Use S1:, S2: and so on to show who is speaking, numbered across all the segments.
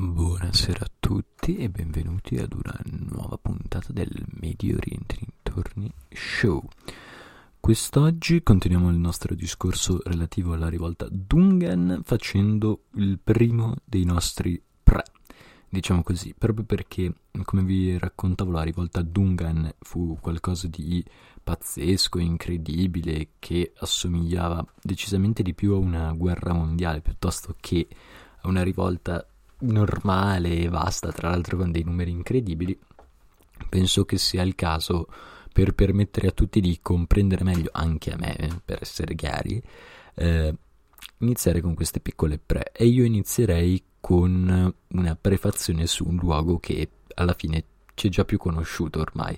S1: Buonasera a tutti e benvenuti ad una nuova puntata del Medio Oriente Dintorni Show. Quest'oggi continuiamo il nostro discorso relativo alla rivolta Dungan facendo il primo dei nostri pre, diciamo così, proprio perché, come vi raccontavo, la rivolta Dungan fu qualcosa di pazzesco, incredibile, che assomigliava decisamente di più a una guerra mondiale piuttosto che a una rivolta normale e vasta, tra l'altro con dei numeri incredibili, penso che sia il caso per permettere a tutti di comprendere meglio, anche a me, per essere chiari, eh, iniziare con queste piccole pre. E io inizierei con una prefazione su un luogo che alla fine ci è già più conosciuto ormai,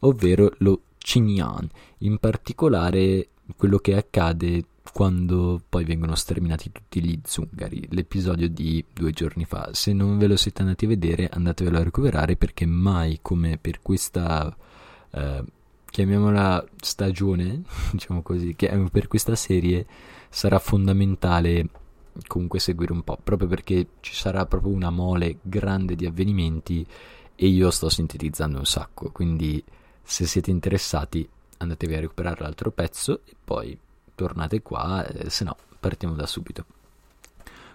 S1: ovvero lo Xinjiang, in particolare quello che accade quando poi vengono sterminati tutti gli zungari, l'episodio di due giorni fa. Se non ve lo siete andati a vedere, andatevelo a recuperare perché mai come per questa, eh, chiamiamola stagione, diciamo così, che per questa serie sarà fondamentale comunque seguire un po', proprio perché ci sarà proprio una mole grande di avvenimenti e io sto sintetizzando un sacco, quindi se siete interessati andatevi a recuperare l'altro pezzo e poi tornate qua, eh, se no partiamo da subito.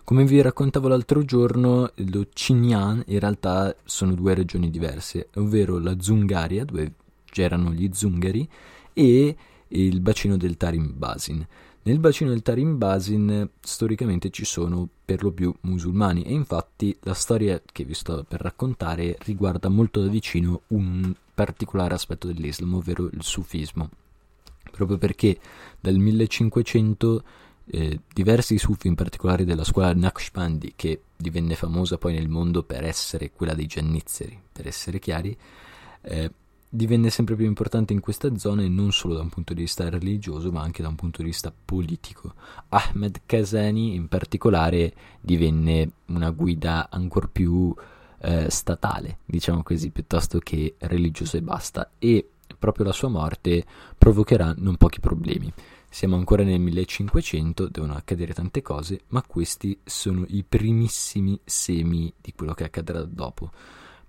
S1: Come vi raccontavo l'altro giorno, lo Xinjiang in realtà sono due regioni diverse, ovvero la Zungaria, dove c'erano gli zungari, e il bacino del Tarim Basin. Nel bacino del Tarim Basin storicamente ci sono per lo più musulmani e infatti la storia che vi sto per raccontare riguarda molto da vicino un particolare aspetto dell'Islam, ovvero il sufismo proprio perché dal 1500 eh, diversi sufi, in particolare della scuola Naqshbandi, che divenne famosa poi nel mondo per essere quella dei giannizzeri, per essere chiari, eh, divenne sempre più importante in questa zona e non solo da un punto di vista religioso ma anche da un punto di vista politico. Ahmed Kazani in particolare divenne una guida ancora più eh, statale, diciamo così, piuttosto che religiosa e basta e proprio la sua morte provocherà non pochi problemi. Siamo ancora nel 1500, devono accadere tante cose, ma questi sono i primissimi semi di quello che accadrà dopo.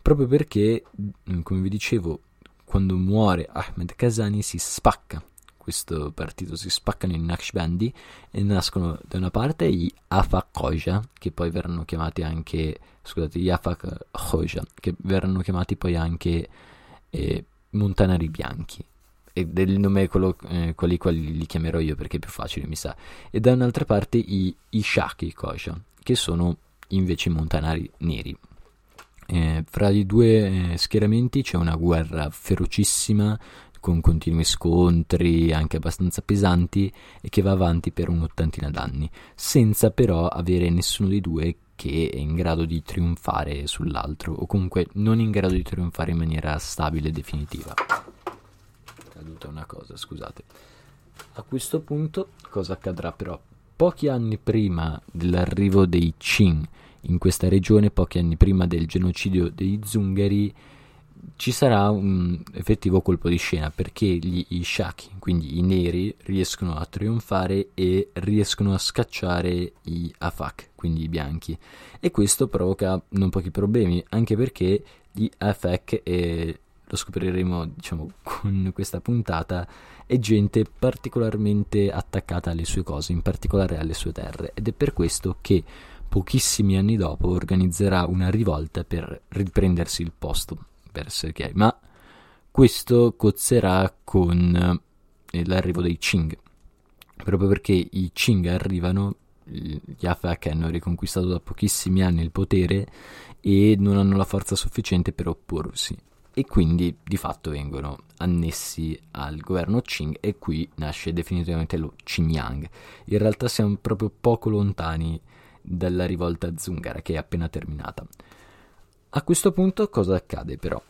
S1: Proprio perché, mm, come vi dicevo, quando muore Ahmed Kazani si spacca questo partito, si spaccano i Naqshbandi e nascono da una parte gli Afak Khoja, che poi verranno chiamati anche, scusate, gli Afak Khoja, che verranno chiamati poi anche eh, montanari bianchi e del nome quello, eh, quelli quali li chiamerò io perché è più facile mi sa. E da un'altra parte i Ishaki Kosha che sono invece montanari neri. Eh, fra i due eh, schieramenti c'è una guerra ferocissima con continui scontri anche abbastanza pesanti e che va avanti per un'ottantina d'anni senza però avere nessuno dei due che è in grado di trionfare sull'altro o comunque non in grado di trionfare in maniera stabile e definitiva. Caduta una cosa, scusate. A questo punto cosa accadrà però? Pochi anni prima dell'arrivo dei Qing in questa regione, pochi anni prima del genocidio dei Zungari, ci sarà un effettivo colpo di scena perché gli Ishaki, quindi i neri, riescono a trionfare e riescono a scacciare i Afak, quindi i bianchi. E questo provoca non pochi problemi, anche perché gli Afak, e lo scopriremo diciamo con questa puntata, è gente particolarmente attaccata alle sue cose, in particolare alle sue terre, ed è per questo che pochissimi anni dopo organizzerà una rivolta per riprendersi il posto per Sergei, ma questo cozzerà con eh, l'arrivo dei Qing, proprio perché i Qing arrivano, gli Afak hanno riconquistato da pochissimi anni il potere e non hanno la forza sufficiente per opporsi e quindi di fatto vengono annessi al governo Qing e qui nasce definitivamente lo Xinjiang. In realtà siamo proprio poco lontani dalla rivolta zungara che è appena terminata. A questo punto cosa accade però?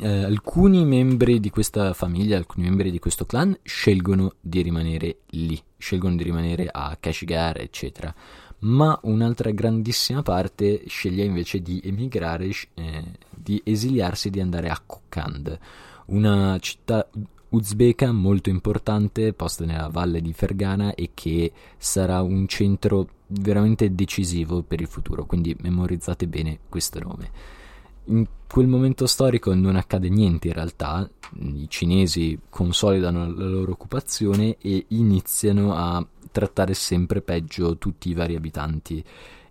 S1: Eh, alcuni membri di questa famiglia, alcuni membri di questo clan scelgono di rimanere lì, scelgono di rimanere a Kashgar, eccetera ma un'altra grandissima parte sceglie invece di emigrare, eh, di esiliarsi di andare a Kokand, una città uzbeka molto importante posta nella valle di Fergana e che sarà un centro veramente decisivo per il futuro, quindi memorizzate bene questo nome. In quel momento storico non accade niente in realtà, i cinesi consolidano la loro occupazione e iniziano a trattare sempre peggio tutti i vari abitanti.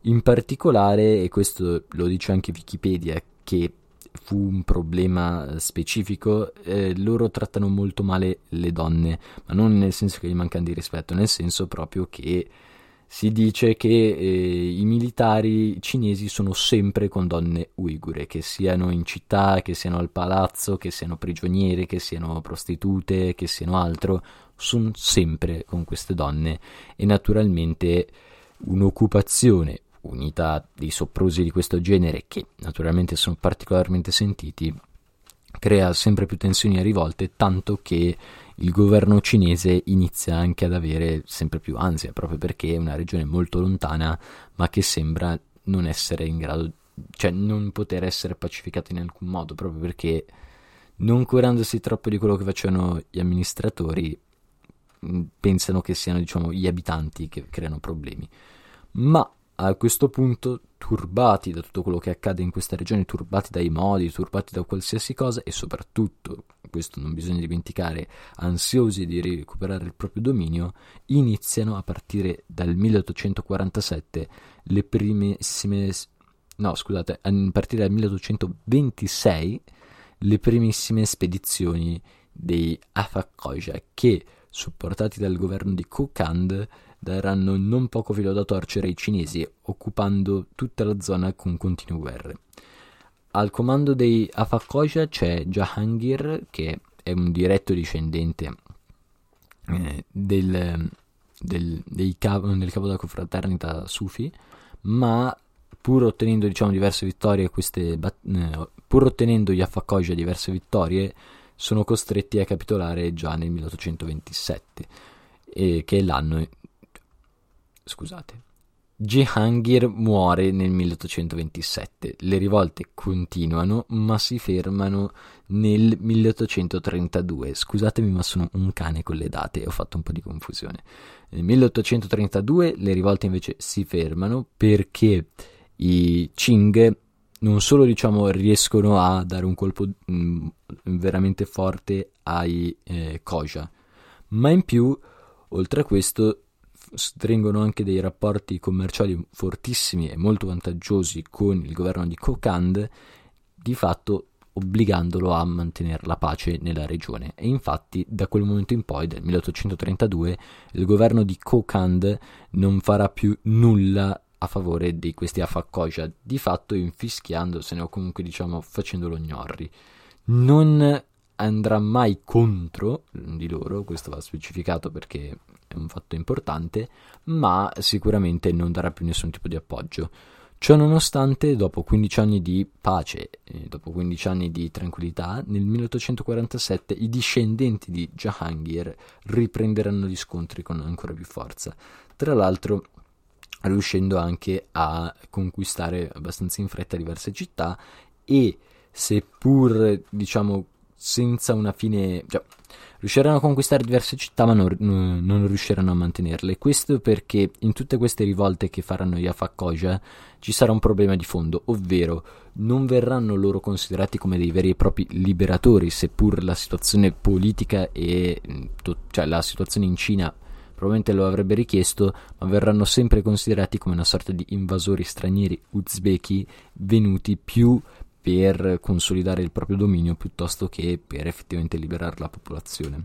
S1: In particolare, e questo lo dice anche Wikipedia, che fu un problema specifico, eh, loro trattano molto male le donne, ma non nel senso che gli mancano di rispetto, nel senso proprio che si dice che eh, i militari cinesi sono sempre con donne uigure, che siano in città, che siano al palazzo, che siano prigioniere, che siano prostitute, che siano altro, sono sempre con queste donne. E naturalmente un'occupazione unità di soprusi di questo genere che naturalmente sono particolarmente sentiti crea sempre più tensioni e rivolte tanto che il governo cinese inizia anche ad avere sempre più ansia proprio perché è una regione molto lontana ma che sembra non essere in grado cioè non poter essere pacificata in alcun modo proprio perché non curandosi troppo di quello che facevano gli amministratori pensano che siano diciamo, gli abitanti che creano problemi. Ma a questo punto, turbati da tutto quello che accade in questa regione, turbati dai modi, turbati da qualsiasi cosa e soprattutto, questo non bisogna dimenticare, ansiosi di recuperare il proprio dominio, iniziano a partire dal 1847 le primissime no scusate, a partire dal 1826 le primissime spedizioni dei Afakkoja che supportati dal governo di Kokand, daranno non poco filo da torcere ai cinesi, occupando tutta la zona con continue guerre. Al comando dei Afakoja c'è Jahangir, che è un diretto discendente eh, del, del, capo, del capo della confraternita Sufi, ma pur ottenendo diciamo, diverse vittorie, queste, eh, pur ottenendo gli Afakoja diverse vittorie, sono costretti a capitolare già nel 1827, eh, che è l'anno... Scusate. Jehangir muore nel 1827, le rivolte continuano ma si fermano nel 1832. Scusatemi ma sono un cane con le date e ho fatto un po' di confusione. Nel 1832 le rivolte invece si fermano perché i Qing non solo diciamo, riescono a dare un colpo mm, veramente forte ai eh, Koja, ma in più, oltre a questo, stringono anche dei rapporti commerciali fortissimi e molto vantaggiosi con il governo di Kokand, di fatto obbligandolo a mantenere la pace nella regione. E infatti, da quel momento in poi, del 1832, il governo di Kokand non farà più nulla a favore di questi Afakkoja, di fatto infischiandosene o comunque diciamo facendolo gnorri. Non andrà mai contro di loro, questo va specificato perché è un fatto importante, ma sicuramente non darà più nessun tipo di appoggio. Ciò nonostante, dopo 15 anni di pace e dopo 15 anni di tranquillità, nel 1847 i discendenti di Jahangir riprenderanno gli scontri con ancora più forza. Tra l'altro, riuscendo anche a conquistare abbastanza in fretta diverse città e seppur diciamo senza una fine cioè, riusciranno a conquistare diverse città ma non, non, riusciranno a mantenerle. Questo perché in tutte queste rivolte che faranno gli Afakkoja ci sarà un problema di fondo ovvero non verranno loro considerati come dei veri e propri liberatori seppur la situazione politica e cioè la situazione in Cina probabilmente lo avrebbe richiesto, ma verranno sempre considerati come una sorta di invasori stranieri uzbeki venuti più per consolidare il proprio dominio piuttosto che per effettivamente liberare la popolazione.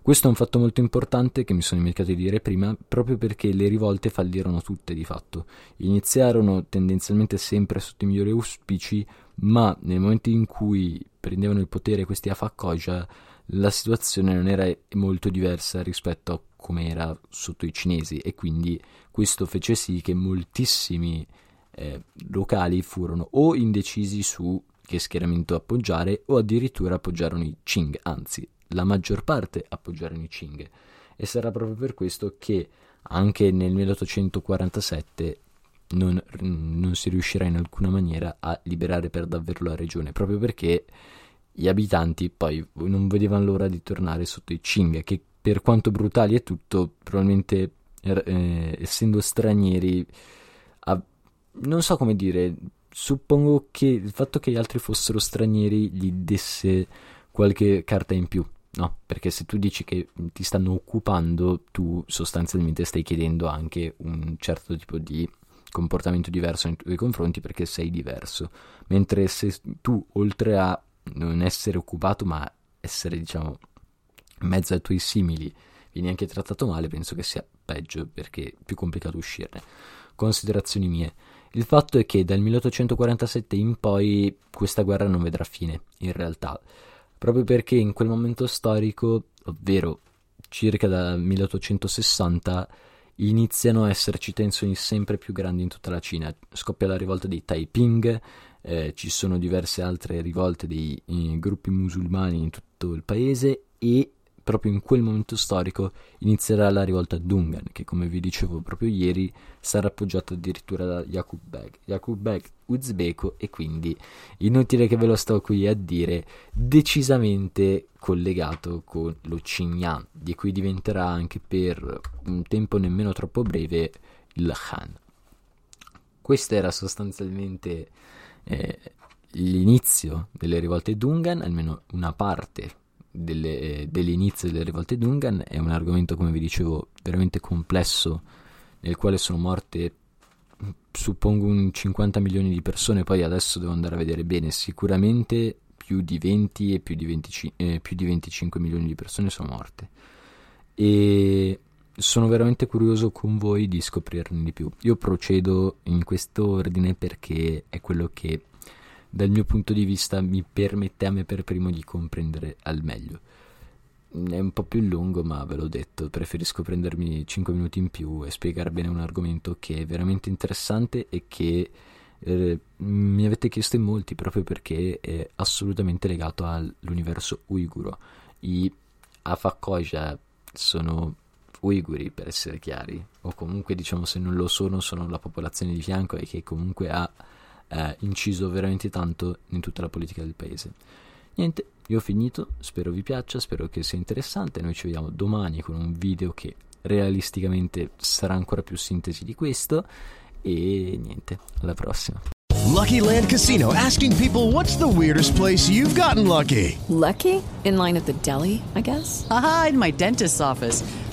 S1: Questo è un fatto molto importante che mi sono dimenticato di dire prima, proprio perché le rivolte fallirono tutte di fatto. Iniziarono tendenzialmente sempre sotto i migliori auspici, ma nel momento in cui prendevano il potere questi Afakoja, la situazione non era molto diversa rispetto a come era sotto i cinesi e quindi questo fece sì che moltissimi eh, locali furono o indecisi su che schieramento appoggiare o addirittura appoggiarono i Qing, anzi la maggior parte appoggiarono i Qing. E sarà proprio per questo che anche nel 1847 non, non, si riuscirà in alcuna maniera a liberare per davvero la regione, proprio perché gli abitanti poi non vedevano l'ora di tornare sotto i Qing, che per quanto brutali e tutto, probabilmente eh, essendo stranieri, non so come dire, suppongo che il fatto che gli altri fossero stranieri gli desse qualche carta in più. No, perché se tu dici che ti stanno occupando, tu sostanzialmente stai chiedendo anche un certo tipo di comportamento diverso nei tuoi confronti perché sei diverso. Mentre se tu, oltre a non essere occupato, ma essere, diciamo, in mezzo ai tuoi simili, vieni anche trattato male, penso che sia peggio perché è più complicato uscirne. Considerazioni mie. Il fatto è che dal 1847 in poi questa guerra non vedrà fine, in realtà, proprio perché in quel momento storico, ovvero circa dal 1860, iniziano a esserci tensioni sempre più grandi in tutta la Cina. Scoppia la rivolta dei Taiping, eh, ci sono diverse altre rivolte dei eh, gruppi musulmani in tutto il paese e proprio in quel momento storico inizierà la rivolta Dungan, che come vi dicevo proprio ieri sarà appoggiata addirittura da Yakub Beg. Yakub Beg uzbeko e quindi inutile che ve lo sto qui a dire, decisamente collegato con lo Xinjiang, di cui diventerà anche per un tempo nemmeno troppo breve il Khan. Questo era sostanzialmente eh, l'inizio delle rivolte Dungan, almeno una parte delle, dell'inizio delle rivolte Dungan, è un argomento, come vi dicevo, veramente complesso, nel quale sono morte suppongo un 50 milioni di persone, poi adesso devo andare a vedere bene, sicuramente più di 20 e più di, 25, eh, più di 25 milioni di persone sono morte. E sono veramente curioso con voi di scoprirne di più. Io procedo in questo ordine perché è quello che dal mio punto di vista mi permette a me per primo di comprendere al meglio. È un po' più lungo, ma ve l'ho detto, preferisco prendermi 5 minuti in più e spiegare bene un argomento che è veramente interessante e che eh, mi avete chiesto in molti proprio perché è assolutamente legato all'universo uiguro. I Afakoja sono uiguri per essere chiari, o comunque diciamo se non lo sono sono la popolazione di fianco e che comunque ha eh, inciso veramente tanto in tutta la politica del paese. Niente, io ho finito, spero vi piaccia, spero che sia interessante, noi ci vediamo domani con un video che realisticamente sarà ancora più sintesi di questo e niente, alla prossima.
S2: Lucky Land Casino asking people what's the weirdest place you've gotten lucky?
S3: Lucky? In line at the deli, I guess.
S4: Aha, in my dentist's office.